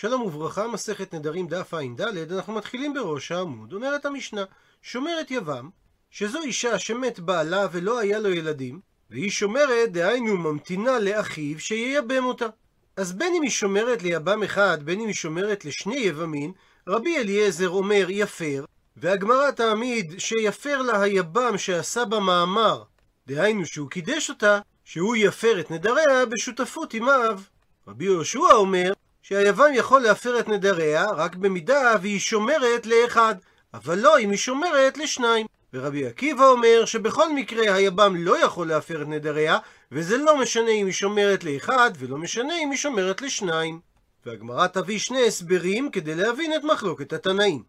שלום וברכה, מסכת נדרים דף ע"ד, אנחנו מתחילים בראש העמוד. אומרת המשנה, שומרת יבם, שזו אישה שמת בעלה ולא היה לו ילדים, והיא שומרת, דהיינו ממתינה לאחיו שייבם אותה. אז בין אם היא שומרת ליבם אחד, בין אם היא שומרת לשני יבמין, רבי אליעזר אומר יפר, והגמרא תעמיד שיפר לה היבם שעשה בה מאמר, דהיינו שהוא קידש אותה, שהוא יפר את נדריה בשותפות עם האב. רבי יהושע אומר שהיוון יכול להפר את נדריה רק במידה והיא שומרת לאחד, אבל לא אם היא שומרת לשניים. ורבי עקיבא אומר שבכל מקרה היבם לא יכול להפר את נדריה, וזה לא משנה אם היא שומרת לאחד, ולא משנה אם היא שומרת לשניים. והגמרא תביא שני הסברים כדי להבין את מחלוקת התנאים.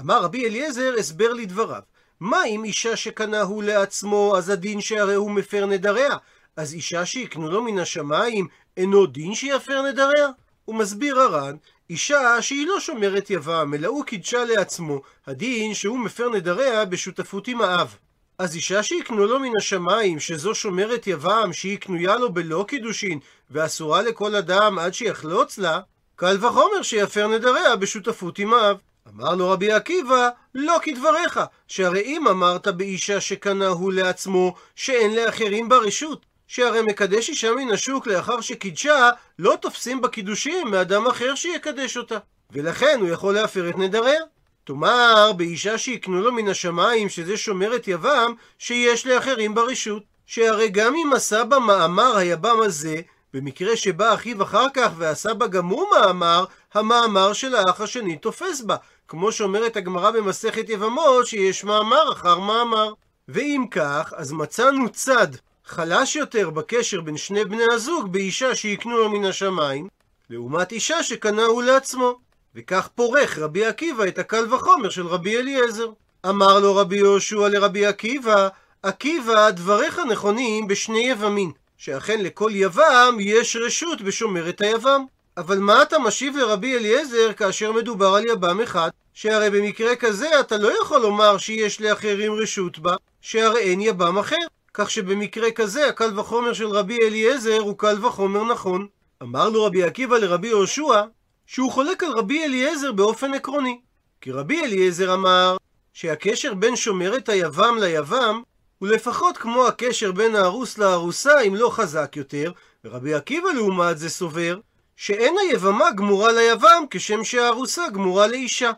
אמר רבי אליעזר הסבר לדבריו. מה אם אישה שקנה הוא לעצמו, אז הדין שהרי הוא מפר נדריה? אז אישה שיקנו לו מן השמיים, אינו דין שיפר נדריה? הוא מסביר הר"ן, אישה שהיא לא שומרת יבם, אלא הוא קידשה לעצמו, הדין שהוא מפר נדריה בשותפות עם האב. אז אישה שיקנו לו מן השמיים, שזו שומרת יבם, שהיא קנויה לו בלא קידושין, ואסורה לכל אדם עד שיחלוץ לה, קל וחומר שיפר נדריה בשותפות עם האב. אמר לו רבי עקיבא, לא כדבריך, שהרי אם אמרת באישה שקנה הוא לעצמו, שאין לאחרים ברשות, שהרי מקדש אישה מן השוק לאחר שקידשה, לא תופסים בקידושים מאדם אחר שיקדש אותה. ולכן הוא יכול להפר את נדריה. תאמר, באישה שיקנו לו מן השמיים, שזה שומרת יבם, שיש לאחרים ברשות. שהרי גם אם עשה בה מאמר היבם הזה, במקרה שבא אחיו אחר כך ועשה בה גם הוא מאמר, המאמר של האח השני תופס בה. כמו שאומרת הגמרא במסכת יבמות, שיש מאמר אחר מאמר. ואם כך, אז מצאנו צד חלש יותר בקשר בין שני בני הזוג באישה שיקנו לו מן השמיים, לעומת אישה שקנה הוא לעצמו. וכך פורך רבי עקיבא את הקל וחומר של רבי אליעזר. אמר לו רבי יהושע לרבי עקיבא, עקיבא, דבריך נכונים בשני יבמין, שאכן לכל יבם יש רשות בשומרת היבם. אבל מה אתה משיב לרבי אליעזר כאשר מדובר על יבם אחד? שהרי במקרה כזה אתה לא יכול לומר שיש לאחרים רשות בה, שהרי אין יבם אחר. כך שבמקרה כזה הקל וחומר של רבי אליעזר הוא קל וחומר נכון. אמר לו רבי עקיבא לרבי יהושע שהוא חולק על רבי אליעזר באופן עקרוני. כי רבי אליעזר אמר שהקשר בין שומרת היבם ליבם הוא לפחות כמו הקשר בין הארוס לארוסה אם לא חזק יותר, ורבי עקיבא לעומת זה סובר שאין היבמה גמורה ליבם כשם שהארוסה גמורה לאישה.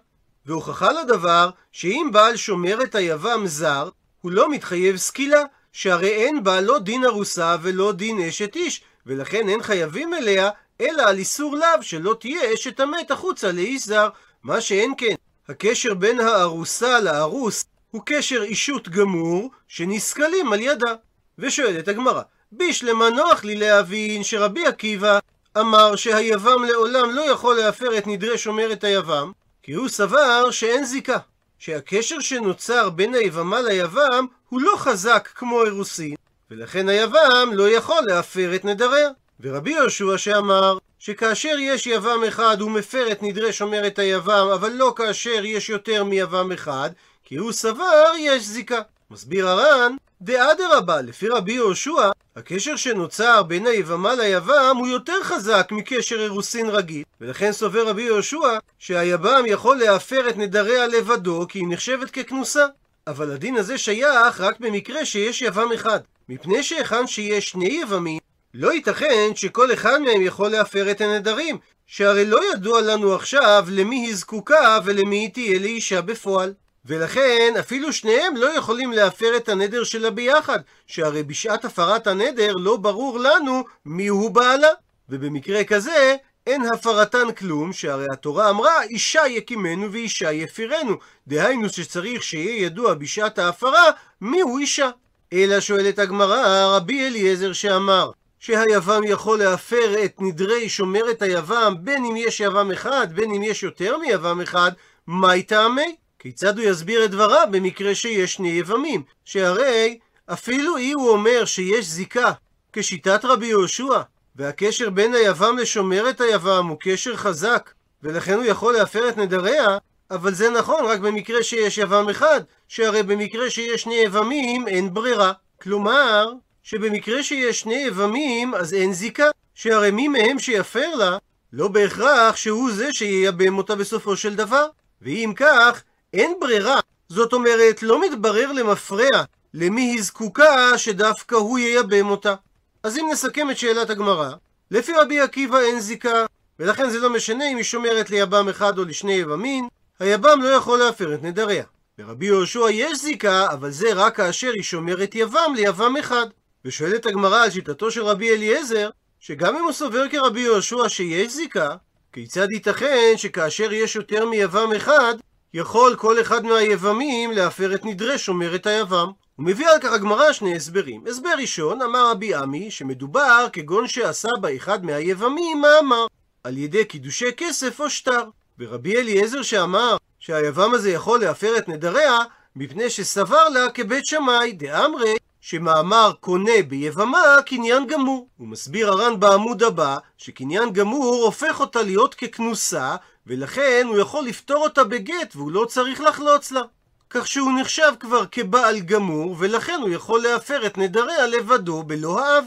והוכחה לדבר שאם בעל שומרת היבם זר, הוא לא מתחייב סקילה, שהרי אין בה לא דין ארוסה ולא דין אשת איש, ולכן אין חייבים אליה, אלא על איסור לאו שלא תהיה אשת המת החוצה לאיש זר. מה שאין כן, הקשר בין הארוסה לארוס הוא קשר אישות גמור, שנסכלים על ידה. ושואלת הגמרא, בישלמה נוח לי להבין שרבי עקיבא אמר שהיבם לעולם לא יכול להפר את נדרי שומרת היבם, כי הוא סבר שאין זיקה. שהקשר שנוצר בין היבמה ליבם הוא לא חזק כמו אירוסין, ולכן היבם לא יכול להפר את נדריה. ורבי יהושע שאמר שכאשר יש יבם אחד הוא מפר את נדרי שומרת היבם, אבל לא כאשר יש יותר מיבם אחד, כי הוא סבר יש זיקה. מסביר הר"ן, דאדרבה, לפי רבי יהושע, הקשר שנוצר בין היבמה ליבם הוא יותר חזק מקשר אירוסין רגיל, ולכן סובר רבי יהושע שהיבם יכול להפר את נדריה לבדו כי היא נחשבת ככנוסה. אבל הדין הזה שייך רק במקרה שיש יבם אחד, מפני שהיכן שיש שני יבמים, לא ייתכן שכל אחד מהם יכול להפר את הנדרים, שהרי לא ידוע לנו עכשיו למי היא זקוקה ולמי היא תהיה לאישה בפועל. ולכן אפילו שניהם לא יכולים להפר את הנדר שלה ביחד, שהרי בשעת הפרת הנדר לא ברור לנו מיהו בעלה. ובמקרה כזה אין הפרתן כלום, שהרי התורה אמרה אישה יקימנו ואישה יפירנו. דהיינו שצריך שיהיה ידוע בשעת ההפרה מיהו אישה. אלא שואלת הגמרא רבי אליעזר שאמר שהיבם יכול להפר את נדרי שומרת היבם בין אם יש יבם אחד בין אם יש יותר מיבם אחד, מהי טעמי? כיצד הוא יסביר את דבריו במקרה שיש שני יבמים? שהרי אפילו אם הוא אומר שיש זיקה כשיטת רבי יהושע, והקשר בין היבם לשומרת היבם הוא קשר חזק, ולכן הוא יכול להפר את נדריה, אבל זה נכון רק במקרה שיש יבם אחד, שהרי במקרה שיש שני יבמים אין ברירה. כלומר, שבמקרה שיש שני יבמים אז אין זיקה, שהרי מי מהם שיפר לה, לא בהכרח שהוא זה שייבם אותה בסופו של דבר. ואם כך, אין ברירה. זאת אומרת, לא מתברר למפרע למי היא זקוקה שדווקא הוא ייבם אותה. אז אם נסכם את שאלת הגמרא, לפי רבי עקיבא אין זיקה, ולכן זה לא משנה אם היא שומרת ליבם אחד או לשני יבמין, היבם לא יכול להפר את נדריה. לרבי יהושע יש זיקה, אבל זה רק כאשר היא שומרת יבם ליבם אחד. ושואלת הגמרא על שיטתו של רבי אליעזר, שגם אם הוא סובר כרבי יהושע שיש זיקה, כיצד ייתכן שכאשר יש יותר מיבם אחד, יכול כל אחד מהיבמים להפר את נדרי שומרת היבם? הוא מביא על כך הגמרא שני הסברים. הסבר ראשון, אמר רבי עמי, שמדובר כגון שעשה באחד מהיבמים מאמר, על ידי קידושי כסף או שטר. ורבי אליעזר שאמר שהיבם הזה יכול להפר את נדריה, מפני שסבר לה כבית שמאי, דאמרי, שמאמר קונה ביבמה קניין גמור. הוא מסביר הר"ן בעמוד הבא, שקניין גמור הופך אותה להיות ככנוסה, ולכן הוא יכול לפתור אותה בגט והוא לא צריך לחלוץ לה. כך שהוא נחשב כבר כבעל גמור, ולכן הוא יכול להפר את נדריה לבדו בלא האב.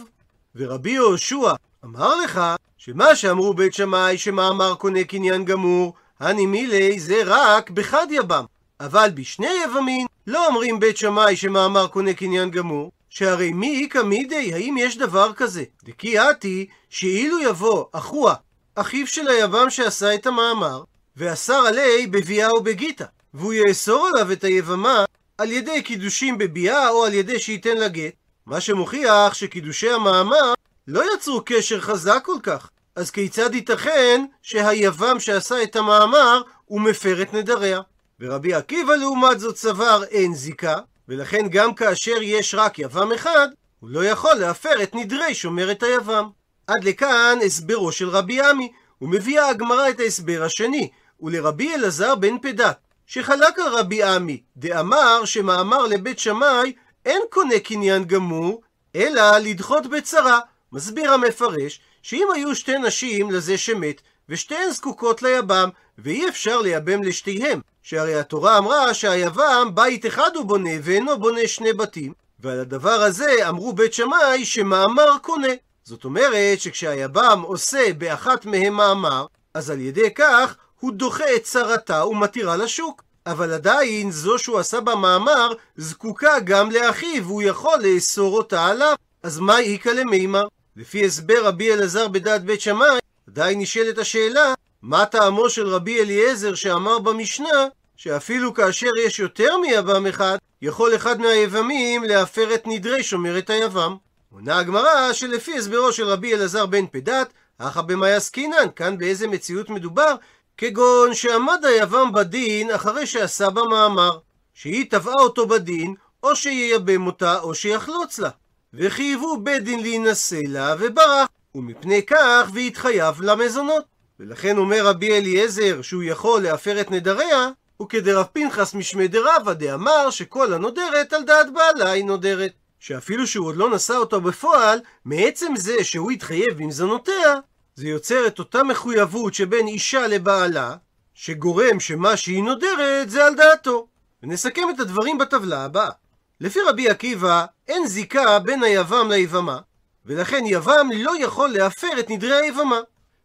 ורבי יהושע אמר לך שמה שאמרו בית שמאי שמאמר קונה קניין גמור, הני מילי זה רק בחד יבם. אבל בשני יבמין לא אומרים בית שמאי שמאמר קונה קניין גמור, שהרי מי איכא מידי, האם יש דבר כזה? דכי עתי, שאילו יבוא אחוה, אחיו של היבם שעשה את המאמר, ואסר עלי בביאה או בגיטה, והוא יאסור עליו את היבמה על ידי קידושים בביאה או על ידי שייתן לה גט, מה שמוכיח שקידושי המאמר לא יצרו קשר חזק כל כך. אז כיצד ייתכן שהיבם שעשה את המאמר הוא מפר את נדריה? ורבי עקיבא לעומת זאת סבר אין זיקה, ולכן גם כאשר יש רק יבם אחד, הוא לא יכול להפר את נדרי שומרת היבם. עד לכאן הסברו של רבי עמי, ומביאה הגמרא את ההסבר השני, ולרבי אלעזר בן פדת, שחלק על רבי עמי, דאמר שמאמר לבית שמאי אין קונה קניין גמור, אלא לדחות בצרה. מסביר המפרש, שאם היו שתי נשים לזה שמת, ושתיהן זקוקות ליבם, ואי אפשר לייבם לשתיהם, שהרי התורה אמרה שהיבם בית אחד הוא בונה, ואינו בונה שני בתים, ועל הדבר הזה אמרו בית שמאי שמאמר קונה. זאת אומרת שכשהיבם עושה באחת מהם מאמר, אז על ידי כך הוא דוחה את צרתה ומתירה לשוק. אבל עדיין זו שהוא עשה במאמר זקוקה גם לאחיו, והוא יכול לאסור אותה עליו. אז מה איכא למימר? לפי הסבר רבי אלעזר בדעת בית שמאי, עדיין נשאלת השאלה, מה טעמו של רבי אליעזר שאמר במשנה, שאפילו כאשר יש יותר מיבם אחד, יכול אחד מהיבמים להפר את נדרי שומרת היבם. עונה הגמרא שלפי הסברו של רבי אלעזר בן פדת, אחא במאי עסקינן, כאן באיזה מציאות מדובר, כגון שעמד היבם בדין אחרי שעשה במאמר, שהיא תבעה אותו בדין, או שייבם אותה, או שיחלוץ לה. וחייבו בית דין להינשא לה, וברח, ומפני כך והתחייב למזונות. ולכן אומר רבי אליעזר שהוא יכול להפר את נדריה, וכדרב פנחס משמי דרבא דאמר שכל הנודרת על דעת בעלה היא נודרת. שאפילו שהוא עוד לא נשא אותו בפועל, מעצם זה שהוא התחייב במזונותיה, זה יוצר את אותה מחויבות שבין אישה לבעלה, שגורם שמה שהיא נודרת זה על דעתו. ונסכם את הדברים בטבלה הבאה. לפי רבי עקיבא, אין זיקה בין היבם ליבמה, ולכן יבם לא יכול להפר את נדרי היבמה.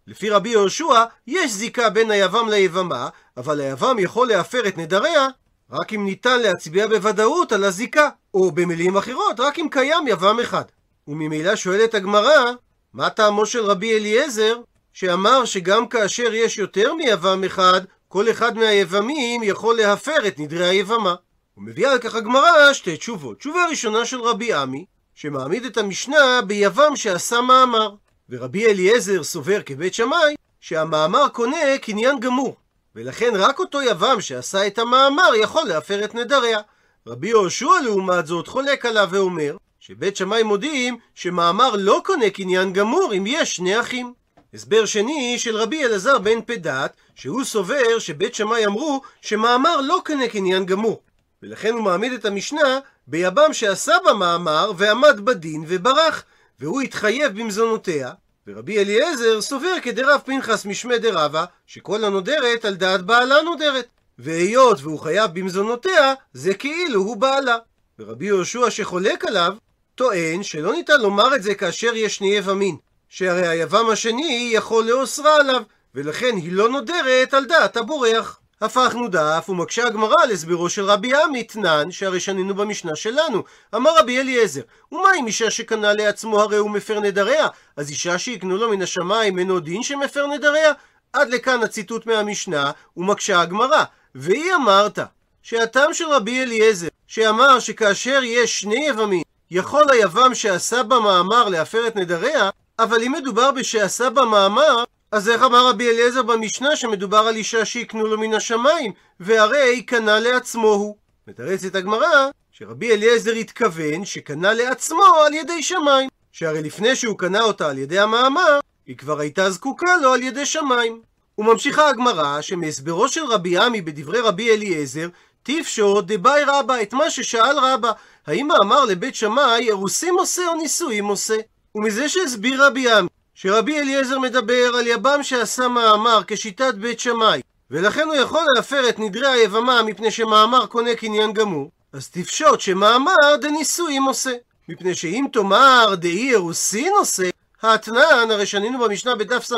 לפי רבי יהושע, יש זיקה בין היבם ליבמה, אבל היבם יכול להפר את נדריה רק אם ניתן להצביע בוודאות על הזיקה, או במילים אחרות, רק אם קיים יבם אחד. וממילא שואלת הגמרא, מה טעמו של רבי אליעזר, שאמר שגם כאשר יש יותר מיבם אחד, כל אחד מהיבמים יכול להפר את נדרי היבמה. ומביאה על כך הגמרא שתי תשובות. תשובה ראשונה של רבי עמי, שמעמיד את המשנה ביבם שעשה מאמר. ורבי אליעזר סובר כבית שמאי, שהמאמר קונה קניין גמור. ולכן רק אותו יבם שעשה את המאמר יכול להפר את נדריה. רבי יהושע לעומת זאת חולק עליו ואומר שבית שמאי מודיעים שמאמר לא קונה קניין גמור אם יש שני אחים. הסבר שני של רבי אלעזר בן פדת, שהוא סובר שבית שמאי אמרו שמאמר לא קונה קניין גמור. ולכן הוא מעמיד את המשנה ביבם שעשה במאמר ועמד בדין וברח, והוא התחייב במזונותיה, ורבי אליעזר סובר כדרב פנחס משמי דרבה, שכל הנודרת על דעת בעלה נודרת. והיות והוא חייב במזונותיה, זה כאילו הוא בעלה. ורבי יהושע שחולק עליו, טוען שלא ניתן לומר את זה כאשר יש שני יבמין. שהרי היבם השני יכול לאוסרה עליו, ולכן היא לא נודרת על דעת הבורח. הפכנו דף ומקשה הגמרא על הסברו של רבי עמי תנן, שהרי שנינו במשנה שלנו. אמר רבי אליעזר, ומה אם אישה שקנה לעצמו הרי הוא מפר נדריה? אז אישה שיקנו לו מן השמיים אינו דין שמפר נדריה? עד לכאן הציטוט מהמשנה, ומקשה הגמרא. והיא אמרת, שהטעם של רבי אליעזר, שאמר שכאשר יש שני יבמים, יכול היבם שעשה במאמר להפר את נדריה, אבל אם מדובר בשעשה במאמר, אז איך אמר רבי אליעזר במשנה שמדובר על אישה שיקנו לו מן השמיים, והרי קנה לעצמו הוא. מתרצת הגמרא שרבי אליעזר התכוון שקנה לעצמו על ידי שמיים, שהרי לפני שהוא קנה אותה על ידי המאמר, היא כבר הייתה זקוקה לו על ידי שמיים. וממשיכה הגמרא שמהסברו של רבי עמי בדברי רבי אליעזר, טיפשו דבאי רבא את מה ששאל רבא, האם האמר לבית שמאי אירוסים עושה או נישואים עושה? ומזה שהסביר רבי עמי שרבי אליעזר מדבר על יבם שעשה מאמר כשיטת בית שמאי, ולכן הוא יכול להפר את נדרי היבמה מפני שמאמר קונה קניין גמור, אז תפשוט שמאמר דנישואים עושה. מפני שאם תאמר דאי אירוסין עושה, האתנן, הרי שנינו במשנה בדף ס"ו,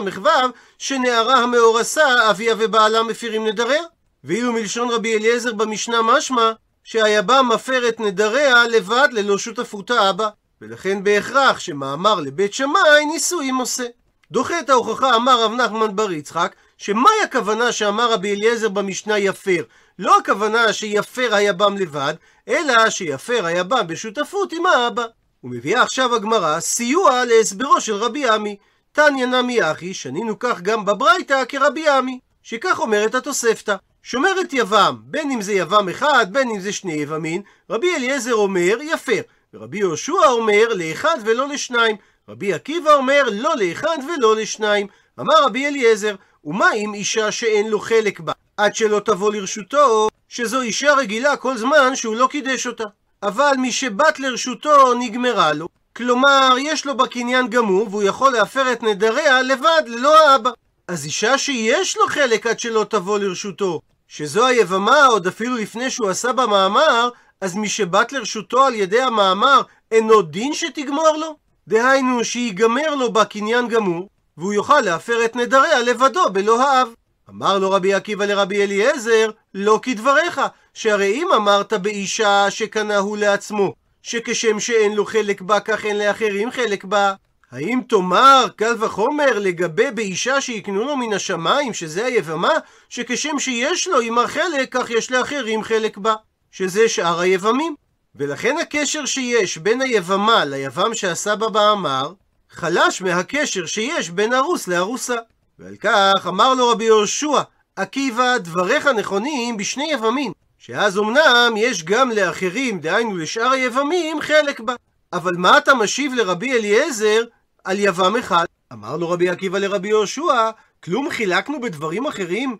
שנערה המאורסה, אביה ובעלה מפירים נדריה. ואילו מלשון רבי אליעזר במשנה משמע, שהיבם מפר את נדריה לבד ללא שותפות האבא. ולכן בהכרח שמאמר לבית שמאי נישואים עושה. דוחה את ההוכחה אמר רב נחמן בר יצחק, שמהי הכוונה שאמר רבי אליעזר במשנה יפר? לא הכוונה שיפר היבם לבד, אלא שיפר היבם בשותפות עם האבא. ומביאה עכשיו הגמרא סיוע להסברו של רבי עמי. תניא נמי אחי, שנינו כך גם בברייתא כרבי עמי, שכך אומרת התוספתא. שומרת יבם, בין אם זה יבם אחד, בין אם זה שני יבמין, רבי אליעזר אומר יפר, ורבי יהושע אומר לאחד ולא לשניים, רבי עקיבא אומר לא לאחד ולא לשניים. אמר רבי אליעזר, ומה אם אישה שאין לו חלק בה, עד שלא תבוא לרשותו, שזו אישה רגילה כל זמן שהוא לא קידש אותה. אבל מי שבת לרשותו נגמרה לו, כלומר יש לו בקניין גמור והוא יכול להפר את נדריה לבד ללא האבא. אז אישה שיש לו חלק עד שלא תבוא לרשותו, שזו היבמה עוד אפילו לפני שהוא עשה במאמר, אז מי שבת לרשותו על ידי המאמר, אינו דין שתגמור לו? דהיינו שיגמר לו בקניין גמור, והוא יוכל להפר את נדריה לבדו בלא האב. אמר לו רבי עקיבא לרבי אליעזר, לא כדבריך, שהרי אם אמרת באישה שקנה הוא לעצמו, שכשם שאין לו חלק בה, כך אין לאחרים חלק בה, האם תאמר, קל וחומר, לגבי באישה שיקנו לו מן השמיים, שזה היבמה, שכשם שיש לו עמה חלק, כך יש לאחרים חלק בה, שזה שאר היבמים. ולכן הקשר שיש בין היבמה ליבם שעשה בה באמר, חלש מהקשר שיש בין ארוס לארוסה. ועל כך אמר לו רבי יהושע, עקיבא, דבריך נכונים בשני יבמים, שאז אמנם יש גם לאחרים, דהיינו לשאר היבמים, חלק בה. אבל מה אתה משיב לרבי אליעזר על יבם אחד? אמר לו רבי עקיבא לרבי יהושע, כלום חילקנו בדברים אחרים?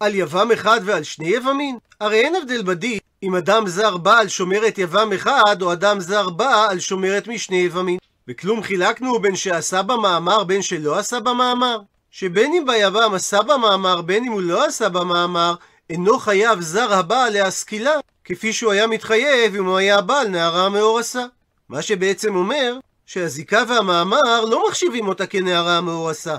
על יבם אחד ועל שני יבמים? הרי אין הבדל בדין אם אדם זר בא על שומרת יבם אחד, או אדם זר בא על שומרת משני יבמים. וכלום חילקנו בין שעשה במאמר בין שלא עשה במאמר? שבין אם ביבם עשה במאמר בין אם הוא לא עשה במאמר, אינו חייב זר הבא להשכילה, כפי שהוא היה מתחייב אם הוא היה בעל נערה המאורסה. מה שבעצם אומר שהזיקה והמאמר לא מחשיבים אותה כנערה המאורסה.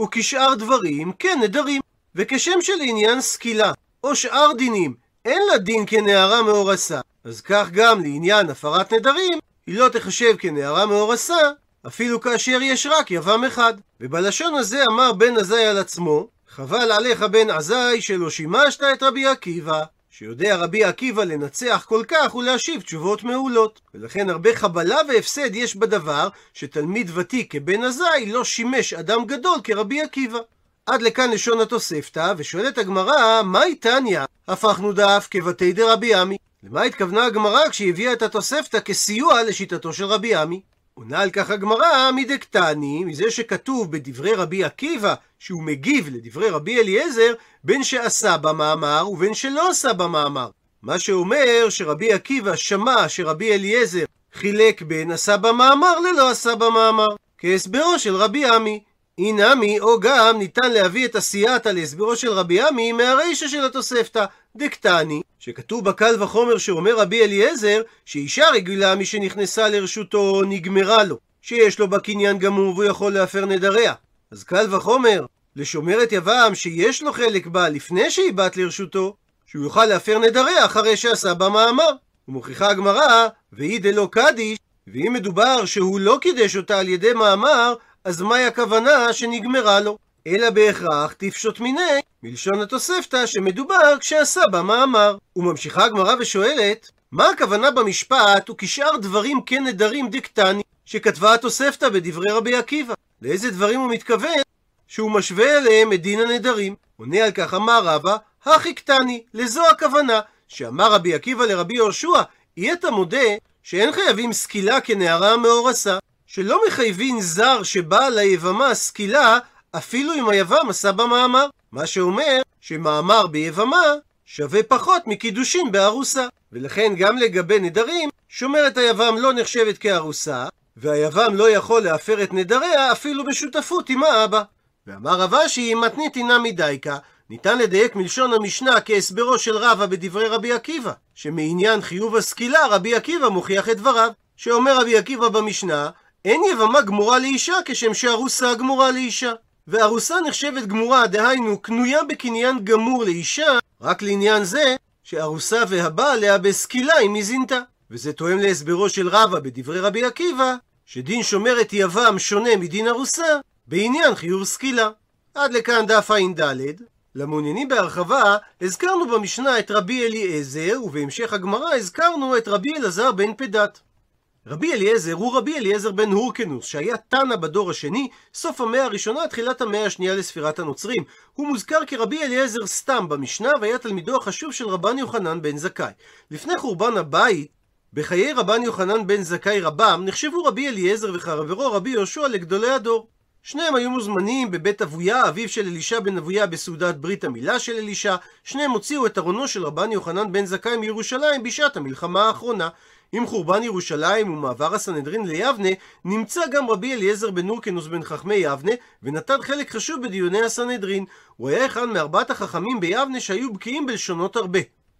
וכשאר דברים, כן נדרים. וכשם שלעניין סקילה, או שאר דינים, אין לה דין כנערה מאורסה, אז כך גם לעניין הפרת נדרים, היא לא תחשב כנערה מאורסה, אפילו כאשר יש רק יבם אחד. ובלשון הזה אמר בן עזאי על עצמו, חבל עליך בן עזאי שלא שימשת את רבי עקיבא, שיודע רבי עקיבא לנצח כל כך ולהשיב תשובות מעולות. ולכן הרבה חבלה והפסד יש בדבר שתלמיד ותיק כבן עזאי לא שימש אדם גדול כרבי עקיבא. עד לכאן לשון התוספתא, ושואלת הגמרא, מהי תניא? הפכנו דף כבתי דרבי עמי. למה התכוונה הגמרא כשהיא הביאה את התוספתא כסיוע לשיטתו של רבי עמי? עונה על כך הגמרא מדקתני, מזה שכתוב בדברי רבי עקיבא, שהוא מגיב לדברי רבי אליעזר, בין שעשה במאמר ובין שלא עשה במאמר. מה שאומר שרבי עקיבא שמע שרבי אליעזר חילק בין עשה במאמר ללא עשה במאמר, כהסברו של רבי עמי. אינמי, או גם ניתן להביא את הסייעתא להסברו של רבי עמי מהרישא של התוספתא, דקתני, שכתוב בקל וחומר שאומר רבי אליעזר, שאישה רגילה משנכנסה לרשותו נגמרה לו, שיש לו בה קניין גמור והוא יכול להפר נדריה. אז קל וחומר, לשומרת יבם שיש לו חלק בה לפני שהיא בת לרשותו, שהוא יוכל להפר נדריה אחרי שעשה בה מאמר. ומוכיחה הגמרא, ואי דלא קדיש, ואם מדובר שהוא לא קידש אותה על ידי מאמר, אז מהי הכוונה שנגמרה לו? אלא בהכרח תפשוט מיני, מלשון התוספתא שמדובר כשעשה בה מאמר. וממשיכה הגמרא ושואלת, מה הכוונה במשפט וכשאר דברים כן נדרים דקטני, שכתבה התוספתא בדברי רבי עקיבא? לאיזה דברים הוא מתכוון שהוא משווה אליהם את דין הנדרים? עונה על כך אמר רבא, הכי קטני, לזו הכוונה, שאמר רבי עקיבא לרבי יהושע, אי אתה מודה שאין חייבים סקילה כנערה המאורסה, שלא מחייבים זר שבא ליבמה סקילה אפילו אם היבם עשה בה מאמר. מה שאומר שמאמר ביבמה שווה פחות מקידושין בארוסה. ולכן גם לגבי נדרים, שומרת היבם לא נחשבת כארוסה, והיבם לא יכול להפר את נדריה אפילו בשותפות עם האבא. ואמר רב אשי, מתנית אינה מדייקה, ניתן לדייק מלשון המשנה כהסברו של רבא בדברי רבי עקיבא, שמעניין חיוב הסקילה רבי עקיבא מוכיח את דבריו, שאומר רבי עקיבא במשנה, אין יבמה גמורה לאישה כשם שארוסה גמורה לאישה. וארוסה נחשבת גמורה, דהיינו, קנויה בקניין גמור לאישה, רק לעניין זה, שארוסה והבא עליה בסקילה אם היא זינתה. וזה תואם להסברו של רבא בדברי רבי עקיבא, שדין שומרת יבם שונה מדין ארוסה, בעניין חיוב סקילה. עד לכאן דף ע"ד. למעוניינים בהרחבה, הזכרנו במשנה את רבי אליעזר, ובהמשך הגמרא הזכרנו את רבי אלעזר בן פדת. רבי אליעזר הוא רבי אליעזר בן הורקנוס, שהיה תנא בדור השני, סוף המאה הראשונה, תחילת המאה השנייה לספירת הנוצרים. הוא מוזכר כרבי אליעזר סתם במשנה, והיה תלמידו החשוב של רבן יוחנן בן זכאי. לפני חורבן הבית, בחיי רבן יוחנן בן זכאי רבם, נחשבו רבי אליעזר וחברו רבי יהושע לגדולי הדור. שניהם היו מוזמנים בבית אבויה, אביו של אלישע בן אבויה בסעודת ברית המילה של אלישע. שניהם הוציאו את ארונו של רבן יוחנן בן זכאי מירושלים בשעת המלחמה האחרונה. עם חורבן ירושלים ומעבר הסנהדרין ליבנה, נמצא גם רבי אליעזר בן נורקנוס בן חכמי יבנה, ונתן חלק חשוב בדיוני הסנהדרין. הוא היה אחד מארבעת החכמים ביבנה שהיו בקיאים בלשונות הרבה.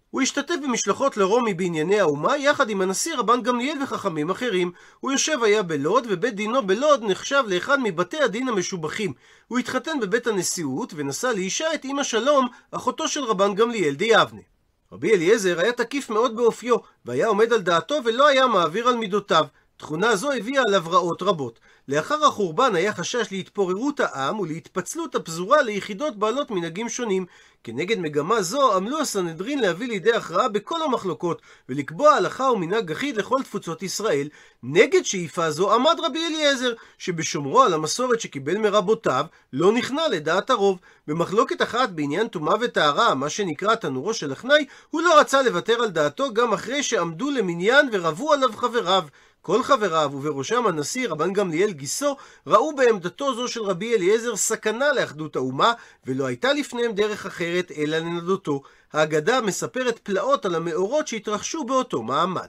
הוא השתתף במשלחות לרומי בענייני האומה, יחד עם הנשיא רבן גמליאל וחכמים אחרים. הוא יושב היה בלוד, ובית דינו בלוד נחשב לאחד מבתי הדין המשובחים. הוא התחתן בבית הנשיאות, ונשא לאישה את אמא שלום, אחותו של רבן גמליאל דיבנה. רבי אליעזר היה תקיף מאוד באופיו, והיה עומד על דעתו ולא היה מעביר על מידותיו. תכונה זו הביאה עליו רעות רבות. לאחר החורבן היה חשש להתפוררות העם ולהתפצלות הפזורה ליחידות בעלות מנהגים שונים. כנגד מגמה זו עמלו הסנהדרין להביא לידי הכרעה בכל המחלוקות ולקבוע הלכה ומנהג אחיד לכל תפוצות ישראל. נגד שאיפה זו עמד רבי אליעזר, שבשומרו על המסורת שקיבל מרבותיו, לא נכנע לדעת הרוב. במחלוקת אחת בעניין טומאה וטהרה, מה שנקרא תנורו של אחנאי, הוא לא רצה לוותר על דעתו גם אחרי שעמדו למניין ורבו עליו חבריו. כל חבריו, ובראשם הנשיא רבן גמליאל גיסו, ראו בעמדתו זו של רבי אליעזר סכנה לאחדות האומה, ולא הייתה לפניהם דרך אחרת אלא לנדותו. האגדה מספרת פלאות על המאורות שהתרחשו באותו מעמד.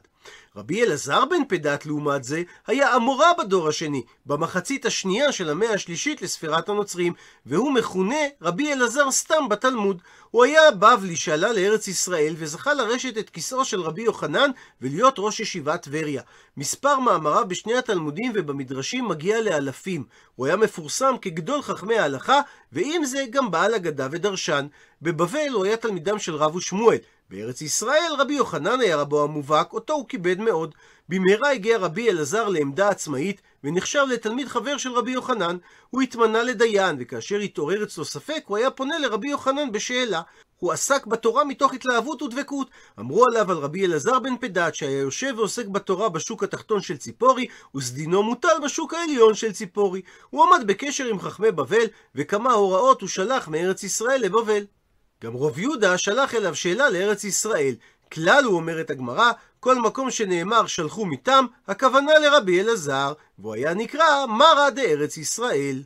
רבי אלעזר בן פדת, לעומת זה, היה אמורה בדור השני, במחצית השנייה של המאה השלישית לספירת הנוצרים, והוא מכונה רבי אלעזר סתם בתלמוד. הוא היה בבלי שעלה לארץ ישראל, וזכה לרשת את כיסאו של רבי יוחנן ולהיות ראש ישיבת טבריה. מספר מאמריו בשני התלמודים ובמדרשים מגיע לאלפים. הוא היה מפורסם כגדול חכמי ההלכה, ועם זה גם בעל אגדה ודרשן. בבבל הוא היה תלמידם של רב ושמואל. בארץ ישראל רבי יוחנן היה רבו המובהק, אותו הוא כיבד מאוד. במהרה הגיע רבי אלעזר לעמדה עצמאית, ונחשב לתלמיד חבר של רבי יוחנן. הוא התמנה לדיין, וכאשר התעורר אצלו ספק, הוא היה פונה לרבי יוחנן בשאלה. הוא עסק בתורה מתוך התלהבות ודבקות. אמרו עליו על רבי אלעזר בן פדת, שהיה יושב ועוסק בתורה בשוק התחתון של ציפורי, וסדינו מוטל בשוק העליון של ציפורי. הוא עמד בקשר עם חכמי בבל, וכמה הוראות הוא שלח מארץ ישראל לבבל. גם רוב יהודה שלח אליו שאלה לארץ ישראל. כלל הוא אומרת הגמרא, כל מקום שנאמר שלחו מתם, הכוונה לרבי אלעזר, והוא היה נקרא מרא דארץ ישראל.